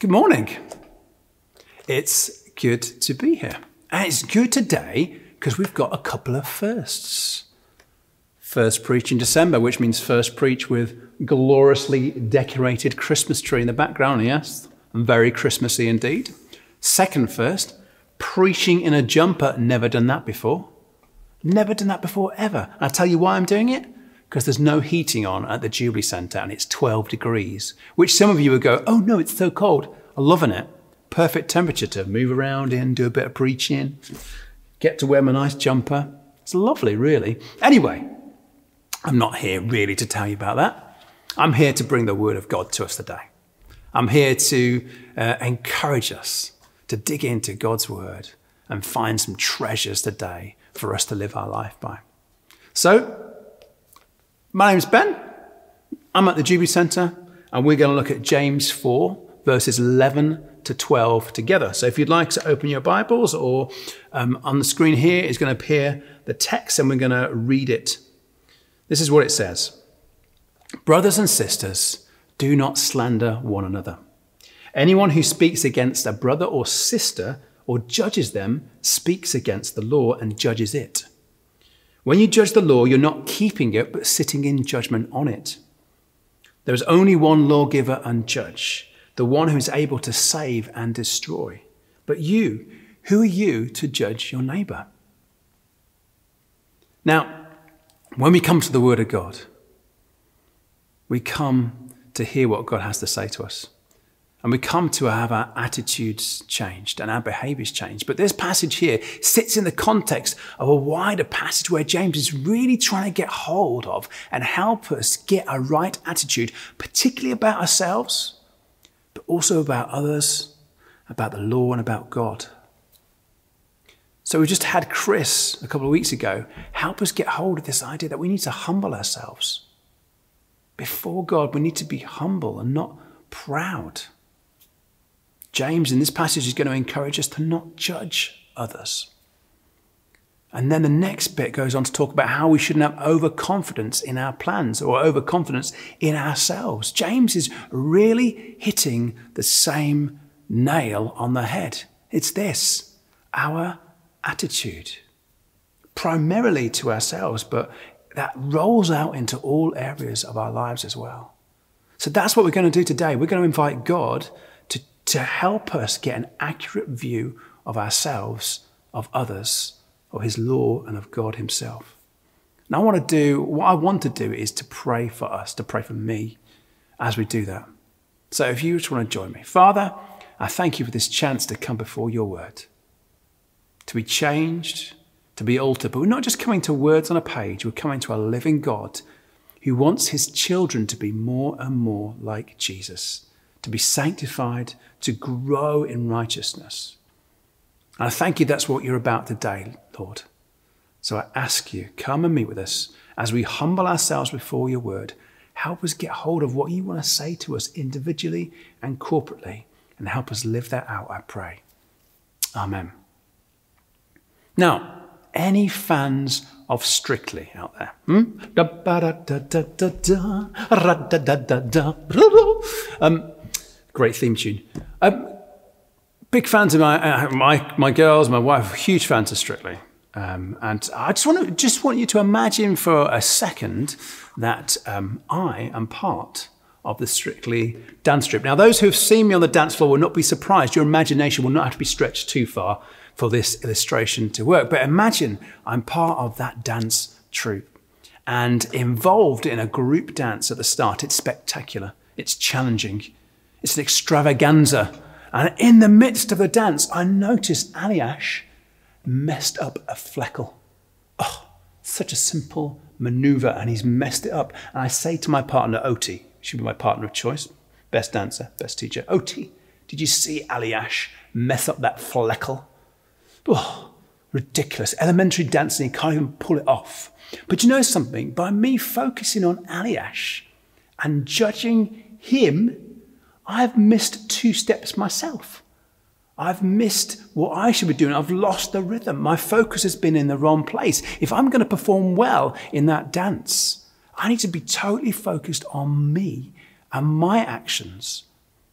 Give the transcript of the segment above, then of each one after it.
Good morning. It's good to be here. And it's good today because we've got a couple of firsts. First preach in December, which means first preach with gloriously decorated Christmas tree in the background, yes? And very Christmassy indeed. Second first, preaching in a jumper. Never done that before. Never done that before ever. I'll tell you why I'm doing it because there's no heating on at the Jubilee Centre and it's 12 degrees, which some of you would go, oh no, it's so cold. I'm loving it. Perfect temperature to move around in, do a bit of preaching, get to wear my nice jumper. It's lovely, really. Anyway, I'm not here really to tell you about that. I'm here to bring the Word of God to us today. I'm here to uh, encourage us to dig into God's Word and find some treasures today for us to live our life by. So, my name's Ben. I'm at the Jubilee Centre, and we're going to look at James 4, verses 11 to 12 together. So if you'd like to open your Bibles, or um, on the screen here is going to appear the text, and we're going to read it. This is what it says Brothers and sisters, do not slander one another. Anyone who speaks against a brother or sister or judges them speaks against the law and judges it. When you judge the law, you're not keeping it, but sitting in judgment on it. There is only one lawgiver and judge, the one who is able to save and destroy. But you, who are you to judge your neighbor? Now, when we come to the Word of God, we come to hear what God has to say to us. And we come to have our attitudes changed and our behaviors changed. But this passage here sits in the context of a wider passage where James is really trying to get hold of and help us get a right attitude, particularly about ourselves, but also about others, about the law, and about God. So we just had Chris a couple of weeks ago help us get hold of this idea that we need to humble ourselves. Before God, we need to be humble and not proud. James in this passage is going to encourage us to not judge others. And then the next bit goes on to talk about how we shouldn't have overconfidence in our plans or overconfidence in ourselves. James is really hitting the same nail on the head. It's this our attitude, primarily to ourselves, but that rolls out into all areas of our lives as well. So that's what we're going to do today. We're going to invite God to help us get an accurate view of ourselves, of others, of His law, and of God Himself. Now, I want to do what I want to do is to pray for us, to pray for me as we do that. So, if you just want to join me, Father, I thank you for this chance to come before your word, to be changed, to be altered. But we're not just coming to words on a page, we're coming to a living God who wants his children to be more and more like Jesus to be sanctified, to grow in righteousness. And I thank you that's what you're about today, Lord. So I ask you, come and meet with us as we humble ourselves before your word. Help us get hold of what you want to say to us individually and corporately, and help us live that out, I pray. Amen. Now, any fans of Strictly out there? Hmm? Um, Great theme tune. Um, big fans of my, uh, my, my girls, my wife, huge fans of Strictly. Um, and I just want to just want you to imagine for a second that um, I am part of the Strictly dance troupe. Now, those who have seen me on the dance floor will not be surprised. Your imagination will not have to be stretched too far for this illustration to work. But imagine I'm part of that dance troupe and involved in a group dance at the start. It's spectacular. It's challenging. It's an extravaganza. And in the midst of the dance, I noticed Aljaž messed up a fleckerl. Oh, such a simple maneuver, and he's messed it up. And I say to my partner, Oti, she'll be my partner of choice, best dancer, best teacher, Oti, did you see Aljaž mess up that fleckerl? Oh, ridiculous. Elementary dancing, he can't even pull it off. But you know something? By me focusing on Aljaž and judging him I've missed two steps myself. I've missed what I should be doing. I've lost the rhythm. My focus has been in the wrong place. If I'm going to perform well in that dance, I need to be totally focused on me and my actions,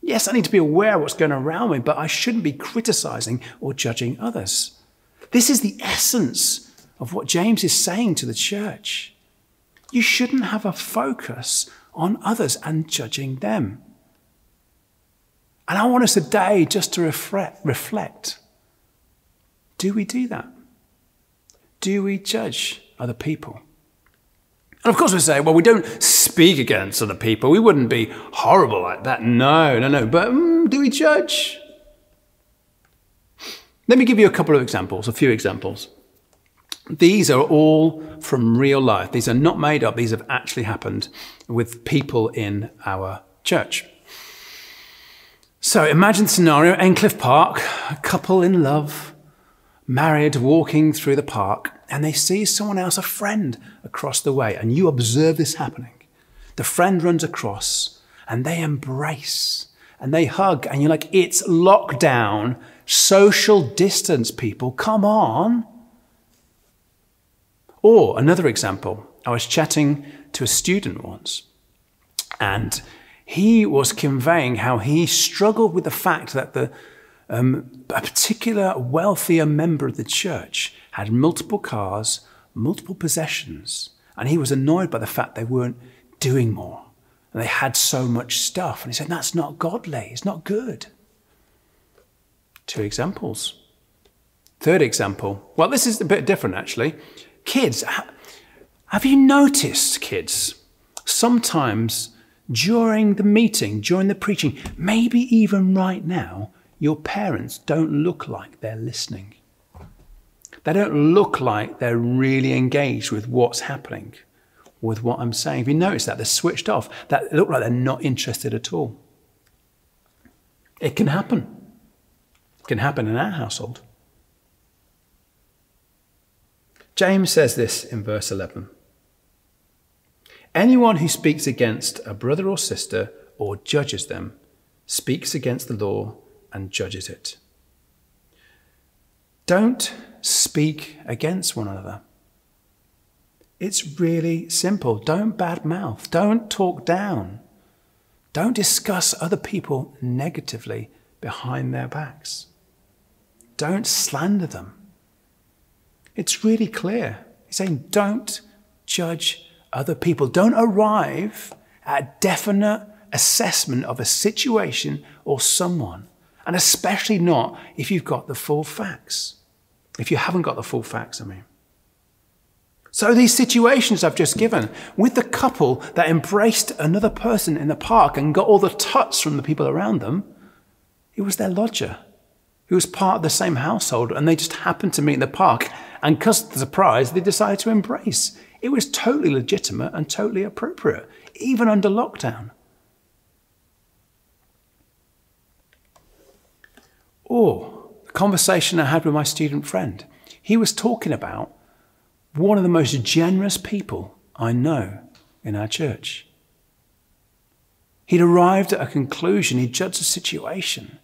Yes, I need to be aware of what's going around me, but I shouldn't be criticizing or judging others. This is the essence of what James is saying to the church. You shouldn't have a focus on others and judging them. And I want us today just to reflect. Do we do that? Do we judge other people? And of course, we say, well, we don't speak against other people. We wouldn't be horrible like that. No, no, no. But mm, do we judge? Let me give you a couple of examples, a few examples. These are all from real life. These are not made up. These have actually happened with people in our church. So imagine scenario Endcliffe Park, a couple in love, married, walking through the park, and they see someone else, a friend, across the way, and you observe this happening. The friend runs across, and they embrace, and they hug, and you're like, it's lockdown, social distance, people, come on. Or another example, I was chatting to a student once, and he was conveying how he struggled with the fact that the, um, a particular wealthier member of the church had multiple cars, multiple possessions, and he was annoyed by the fact they weren't doing more. And they had so much stuff. And he said, That's not godly, it's not good. Two examples. Third example. Well, this is a bit different actually. Kids, have you noticed, kids, sometimes during the meeting, during the preaching, maybe even right now, your parents don't look like they're listening. They don't look like they're really engaged with what's happening, with what I'm saying. If you notice that? They're switched off. That look like they're not interested at all. It can happen. It can happen in our household. James says this in verse 11. Anyone who speaks against a brother or sister or judges them speaks against the law and judges it. Don't speak against one another. It's really simple. Don't badmouth. Don't talk down. Don't discuss other people negatively behind their backs. Don't slander them. It's really clear. He's saying, don't judge other people. Don't arrive at a definite assessment of a situation or someone, and especially not if you've got the full facts. If you haven't got the full facts, I mean. So, these situations I've just given, with the couple that embraced another person in the park and got all the tuts from the people around them, it was their lodger who was part of the same household and they just happened to meet in the park. And because of the surprise, they decided to embrace. It was totally legitimate and totally appropriate, even under lockdown. Or the conversation I had with my student friend. He was talking about one of the most generous people I know in our church. He'd arrived at a conclusion, he judged the situation,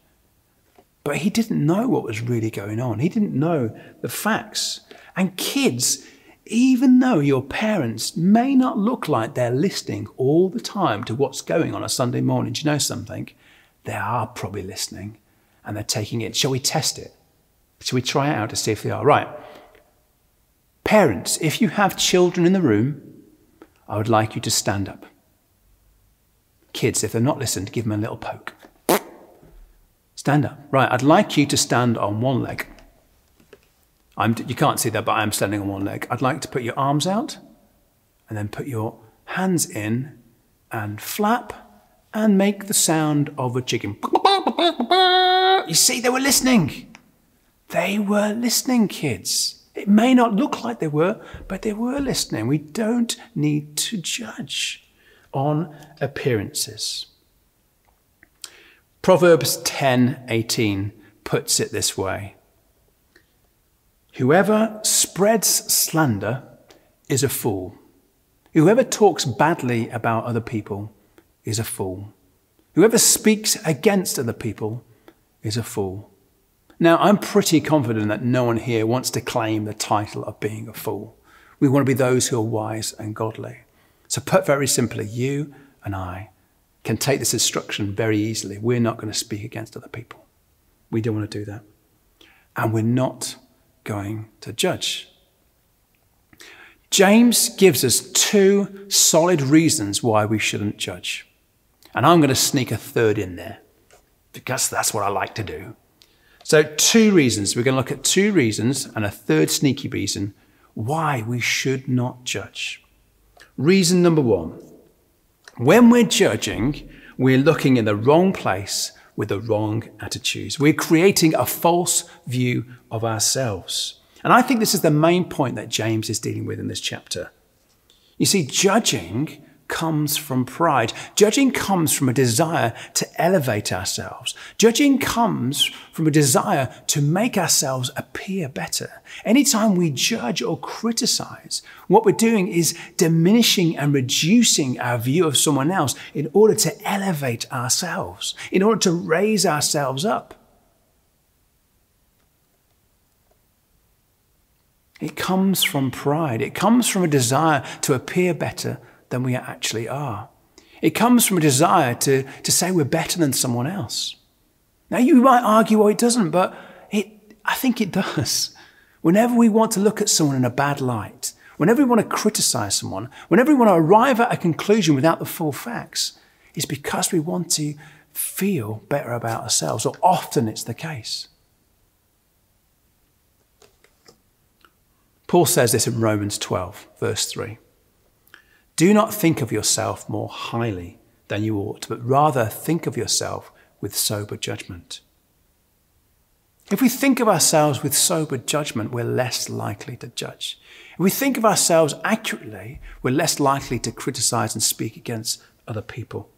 but he didn't know what was really going on. He didn't know the facts. And kids, even though your parents may not look like they're listening all the time to what's going on a Sunday morning, do you know something? They are probably listening and they're taking it. Shall we test it? Shall we try it out to see if they are? Right. Parents, if you have children in the room, I would like you to stand up. Kids, if they're not listening, give them a little poke. Stand up. Right, I'd like you to stand on one leg. I'm, you can't see that, but I'm standing on one leg. I'd like to put your arms out and then put your hands in and flap and make the sound of a chicken. You see, they were listening. They were listening, kids. It may not look like they were, but they were listening. We don't need to judge on appearances. Proverbs 10:18 puts it this way. Whoever spreads slander is a fool. Whoever talks badly about other people is a fool. Whoever speaks against other people is a fool. Now, I'm pretty confident that no one here wants to claim the title of being a fool. We want to be those who are wise and godly. So, put very simply, you and I can take this instruction very easily. We're not going to speak against other people. We don't want to do that. And we're not going to judge. James gives us two solid reasons why we shouldn't judge. And I'm going to sneak a third in there because that's what I like to do. So, two reasons. We're going to look at two reasons and a third sneaky reason why we should not judge. Reason number one when we're judging, we're looking in the wrong place with the wrong attitudes. We're creating a false view of ourselves. And I think this is the main point that James is dealing with in this chapter. You see, judging comes from pride. Judging comes from a desire to elevate ourselves. Judging comes from a desire to make ourselves appear better. Anytime we judge or criticize, what we're doing is diminishing and reducing our view of someone else in order to elevate ourselves, in order to raise ourselves up. It comes from pride. It comes from a desire to appear better than we actually are. It comes from a desire to, to say we're better than someone else. Now, you might argue, well, it doesn't, but it, I think it does. Whenever we want to look at someone in a bad light, whenever we want to criticize someone, whenever we want to arrive at a conclusion without the full facts, it's because we want to feel better about ourselves, or often it's the case. Paul says this in Romans 12, verse 3. Do not think of yourself more highly than you ought, but rather think of yourself with sober judgment. If we think of ourselves with sober judgment, we're less likely to judge. If we think of ourselves accurately, we're less likely to criticize and speak against other people.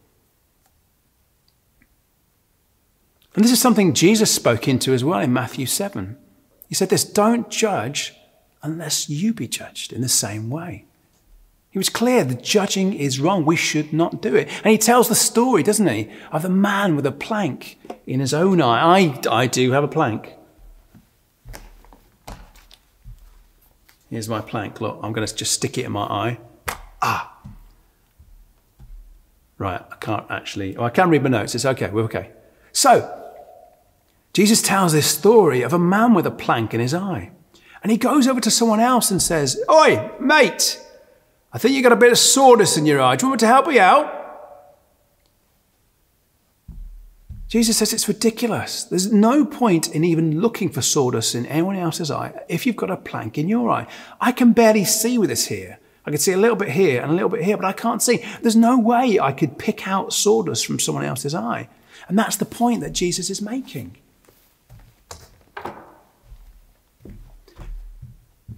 And this is something Jesus spoke into as well in Matthew 7. He said this don't judge unless you be judged in the same way. He was clear the judging is wrong. We should not do it. And he tells the story, doesn't he, of the man with a plank in his own eye. I, I do have a plank. Here's my plank. Look, I'm going to just stick it in my eye. Ah. Right, I can't actually. Oh, I can read my notes. It's okay. We're okay. So, Jesus tells this story of a man with a plank in his eye. And he goes over to someone else and says, Oi, mate, I think you've got a bit of sawdust in your eye. Do you want me to help you out? Jesus says it's ridiculous. There's no point in even looking for sawdust in anyone else's eye if you've got a plank in your eye. I can barely see with this here. I can see a little bit here and a little bit here, but I can't see. There's no way I could pick out sawdust from someone else's eye. And that's the point that Jesus is making.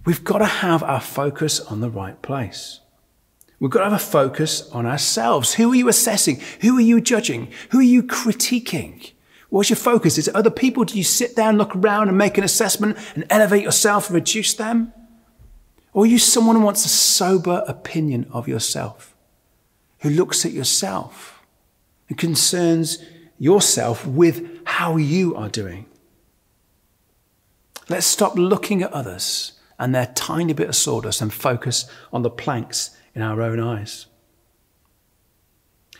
We've got to have our focus on the right place. We've got to have a focus on ourselves. Who are you assessing? Who are you judging? Who are you critiquing? What's your focus? Is it other people? Do you sit down, look around, and make an assessment and elevate yourself and reduce them? Or are you someone who wants a sober opinion of yourself, who looks at yourself and concerns yourself with how you are doing? Let's stop looking at others and their tiny bit of sawdust and focus on the planks in our own eyes.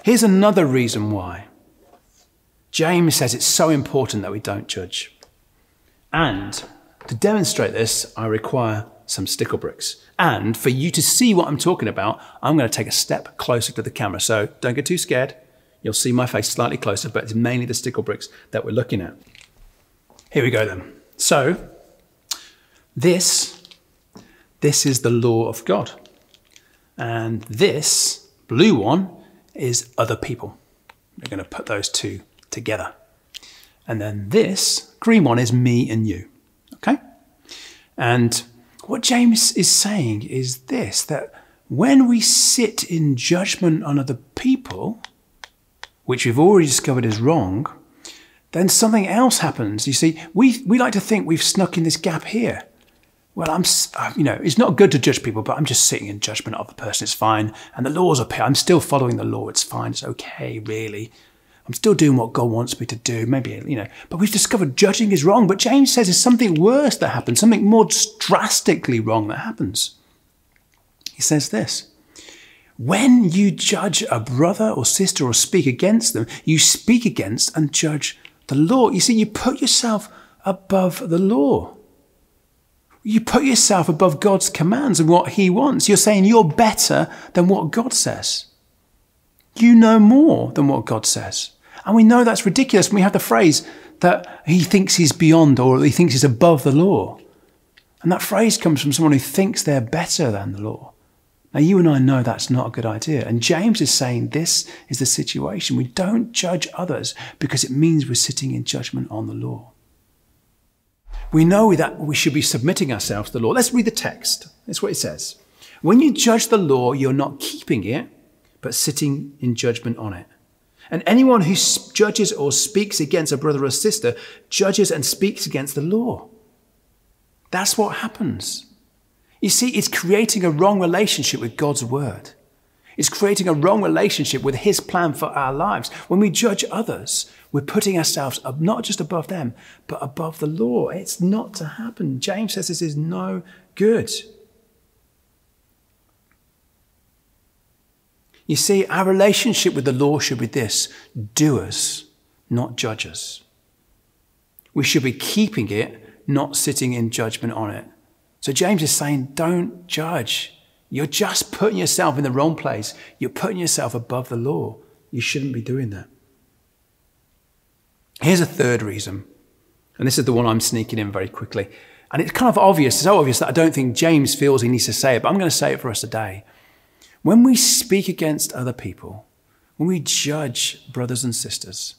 Here's another reason why. James says it's so important that we don't judge. And to demonstrate this, I require some stickle bricks. And for you to see what I'm talking about, I'm going to take a step closer to the camera. So don't get too scared. You'll see my face slightly closer, but it's mainly the stickle bricks that we're looking at. Here we go then. So, this, this is the law of God. And this blue one is other people. We're going to put those two together. And then this green one is me and you. Okay? And what James is saying is this that when we sit in judgment on other people, which we've already discovered is wrong, then something else happens. You see, we, we like to think we've snuck in this gap here well, I'm, uh, you know, it's not good to judge people, but I'm just sitting in judgment of the person. It's fine. And the laws are, I'm still following the law. It's fine. It's okay, really. I'm still doing what God wants me to do. Maybe, you know, but we've discovered judging is wrong. But James says there's something worse that happens, something more drastically wrong that happens. He says this When you judge a brother or sister or speak against them, you speak against and judge the law. You see, you put yourself above the law. You put yourself above God's commands and what He wants. You're saying you're better than what God says. You know more than what God says. And we know that's ridiculous. we have the phrase that He thinks He's beyond or He thinks He's above the law. And that phrase comes from someone who thinks they're better than the law. Now, you and I know that's not a good idea. And James is saying this is the situation. We don't judge others because it means we're sitting in judgment on the law. We know that we should be submitting ourselves to the law. Let's read the text. That's what it says. When you judge the law, you're not keeping it, but sitting in judgment on it. And anyone who judges or speaks against a brother or sister judges and speaks against the law. That's what happens. You see, it's creating a wrong relationship with God's word. It's creating a wrong relationship with His plan for our lives. When we judge others, we're putting ourselves up, not just above them, but above the law. It's not to happen. James says this is no good. You see, our relationship with the law should be this doers, not judges. We should be keeping it, not sitting in judgment on it. So James is saying, don't judge. You're just putting yourself in the wrong place. You're putting yourself above the law. You shouldn't be doing that. Here's a third reason, and this is the one I'm sneaking in very quickly. And it's kind of obvious, so obvious that I don't think James feels he needs to say it, but I'm going to say it for us today. When we speak against other people, when we judge brothers and sisters,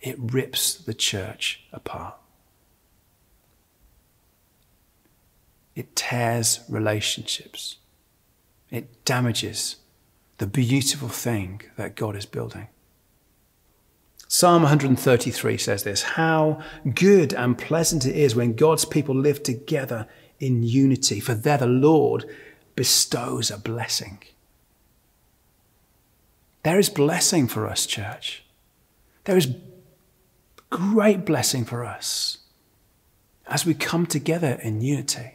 it rips the church apart. It tears relationships. It damages the beautiful thing that God is building. Psalm 133 says this How good and pleasant it is when God's people live together in unity, for there the Lord bestows a blessing. There is blessing for us, church. There is great blessing for us as we come together in unity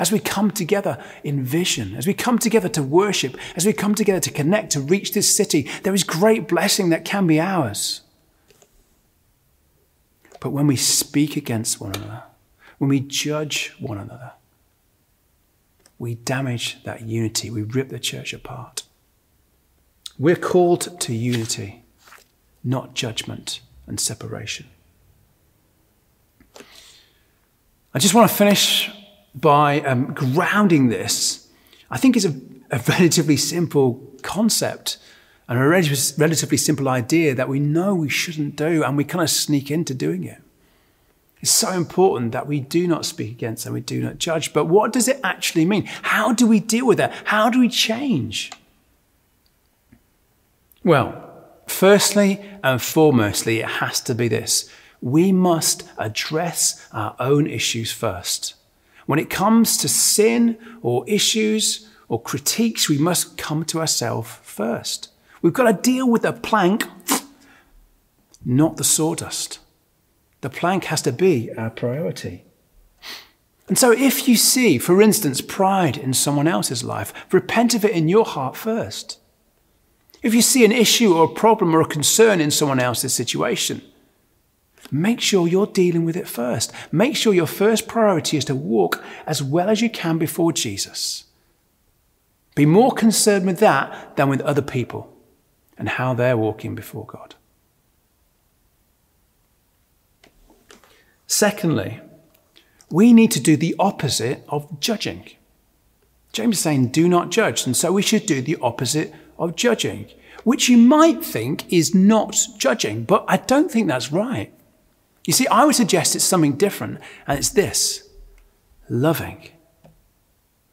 as we come together in vision, as we come together to worship, as we come together to connect, to reach this city, there is great blessing that can be ours. But when we speak against one another, when we judge one another, we damage that unity. We rip the church apart. We're called to unity, not judgment and separation. I just want to finish by um, grounding this, I think is a, a relatively simple concept and a relatively simple idea that we know we shouldn't do and we kind of sneak into doing it. It's so important that we do not speak against and we do not judge. But what does it actually mean? How do we deal with that? How do we change? Well, firstly and foremostly, it has to be this we must address our own issues first. When it comes to sin or issues or critiques, we must come to ourselves first. We've got to deal with the plank, not the sawdust. The plank has to be our priority. And so, if you see, for instance, pride in someone else's life, repent of it in your heart first. If you see an issue or a problem or a concern in someone else's situation, Make sure you're dealing with it first. Make sure your first priority is to walk as well as you can before Jesus. Be more concerned with that than with other people and how they're walking before God. Secondly, we need to do the opposite of judging. James is saying, do not judge. And so we should do the opposite of judging, which you might think is not judging, but I don't think that's right. You see, I would suggest it's something different, and it's this loving.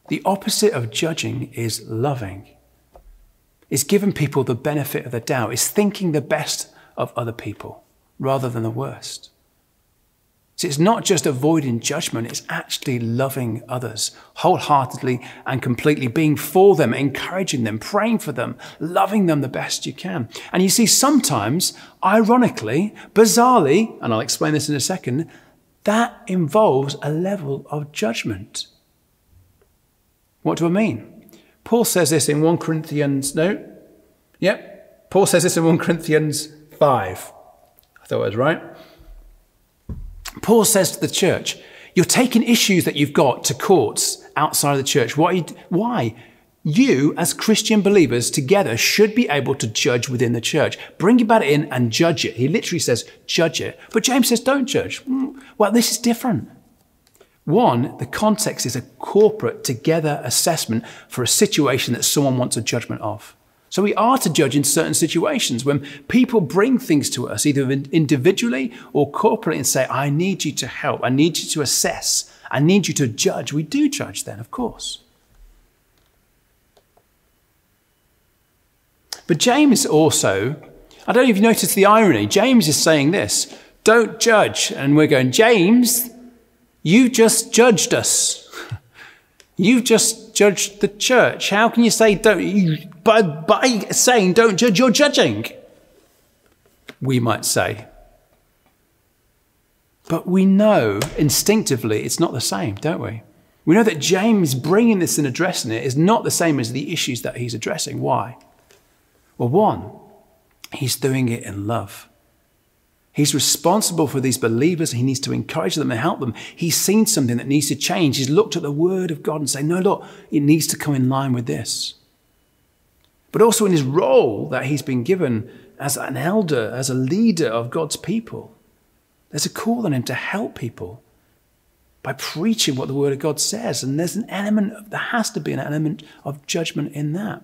The opposite of judging is loving. It's giving people the benefit of the doubt. It's thinking the best of other people rather than the worst. See, it's not just avoiding judgment, it's actually loving others wholeheartedly and completely, being for them, encouraging them, praying for them, loving them the best you can. And you see, sometimes, ironically, bizarrely, and I'll explain this in a second, that involves a level of judgment. What do I mean? Paul says this in 1 Corinthians, no? Yep. Paul says this in 1 Corinthians 5. I thought I was right. Paul says to the church, You're taking issues that you've got to courts outside of the church. Why? Why? You, as Christian believers together, should be able to judge within the church. Bring about it in and judge it. He literally says, judge it. But James says, don't judge. Hmm, well, this is different. One, the context is a corporate together assessment for a situation that someone wants a judgment of. So we are to judge in certain situations when people bring things to us, either individually or corporately, and say, I need you to help, I need you to assess, I need you to judge. We do judge then, of course. But James also, I don't know if you noticed the irony, James is saying this don't judge. And we're going, James, you just judged us. You've just judged the church. How can you say don't? You, by, by saying don't judge, you're judging. We might say. But we know instinctively it's not the same, don't we? We know that James bringing this and addressing it is not the same as the issues that he's addressing. Why? Well, one, he's doing it in love. He's responsible for these believers. He needs to encourage them and help them. He's seen something that needs to change. He's looked at the word of God and say, no, look, it needs to come in line with this. But also in his role that he's been given as an elder, as a leader of God's people, there's a call on him to help people by preaching what the word of God says. And there's an element, there has to be an element of judgment in that.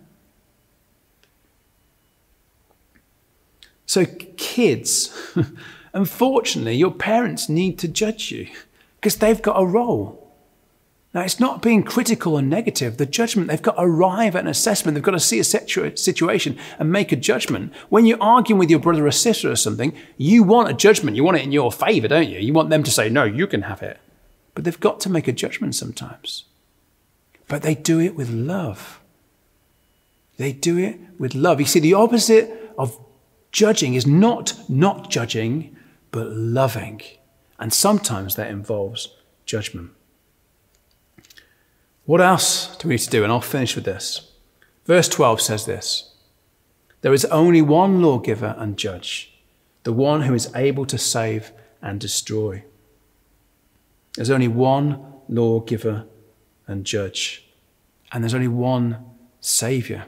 So, kids, unfortunately, your parents need to judge you because they've got a role. Now, it's not being critical or negative. The judgment, they've got to arrive at an assessment. They've got to see a situation and make a judgment. When you're arguing with your brother or sister or something, you want a judgment. You want it in your favor, don't you? You want them to say, no, you can have it. But they've got to make a judgment sometimes. But they do it with love. They do it with love. You see, the opposite of Judging is not not judging, but loving. And sometimes that involves judgment. What else do we need to do? And I'll finish with this. Verse 12 says this There is only one lawgiver and judge, the one who is able to save and destroy. There's only one lawgiver and judge, and there's only one Savior.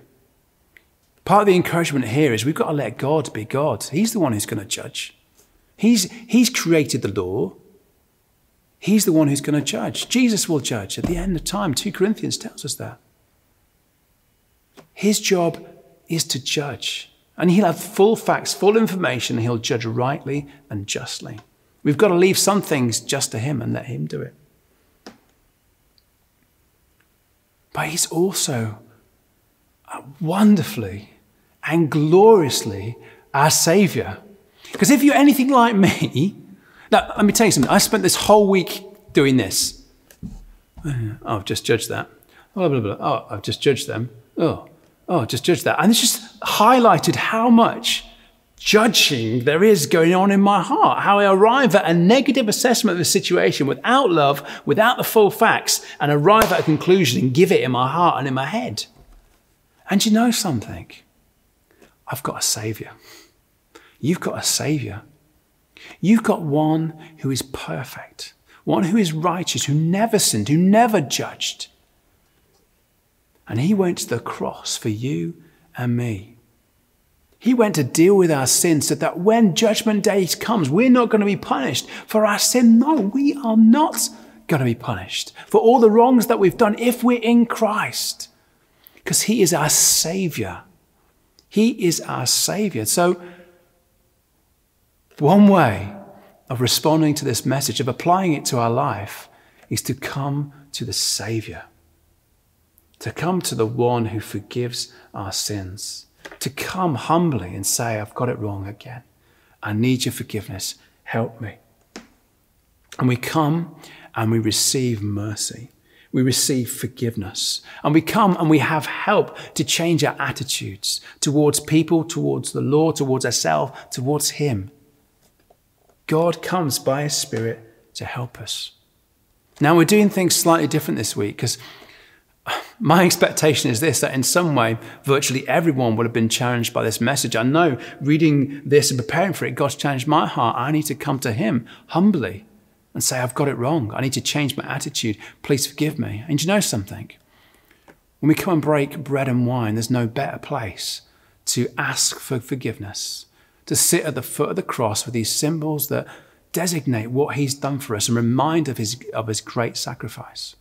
Part of the encouragement here is we've got to let God be God. He's the one who's going to judge. He's, he's created the law. He's the one who's going to judge. Jesus will judge at the end of time. 2 Corinthians tells us that. His job is to judge. And he'll have full facts, full information, he'll judge rightly and justly. We've got to leave some things just to him and let him do it. But he's also wonderfully and gloriously our Savior. Because if you're anything like me, now let me tell you something. I spent this whole week doing this. Oh, I've just judged that. Oh, blah, blah, blah. Oh, I've just judged them. Oh, oh, just judged that. And it's just highlighted how much judging there is going on in my heart, how I arrive at a negative assessment of the situation without love, without the full facts, and arrive at a conclusion and give it in my heart and in my head. And you know something? I've got a Savior. You've got a Savior. You've got one who is perfect, one who is righteous, who never sinned, who never judged. And he went to the cross for you and me. He went to deal with our sin so that when judgment day comes, we're not going to be punished for our sin. No, we are not going to be punished for all the wrongs that we've done if we're in Christ because he is our Savior. He is our Savior. So, one way of responding to this message, of applying it to our life, is to come to the Savior, to come to the one who forgives our sins, to come humbly and say, I've got it wrong again. I need your forgiveness. Help me. And we come and we receive mercy we receive forgiveness. And we come and we have help to change our attitudes towards people, towards the law, towards ourselves, towards Him. God comes by His Spirit to help us. Now, we're doing things slightly different this week because My expectation is this that in some way, virtually everyone would have been challenged by this message. I know reading this and preparing for it, God's challenged my heart. I need to come to Him humbly and say, I've got it wrong. I need to change my attitude. Please forgive me. And you know something? When we come and break bread and wine, there's no better place to ask for forgiveness, to sit at the foot of the cross with these symbols that designate what He's done for us and remind of His, of his great sacrifice.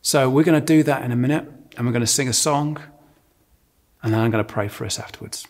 So we're going to do that in a minute, and we're going to sing a song, and then I'm going to pray for us afterwards.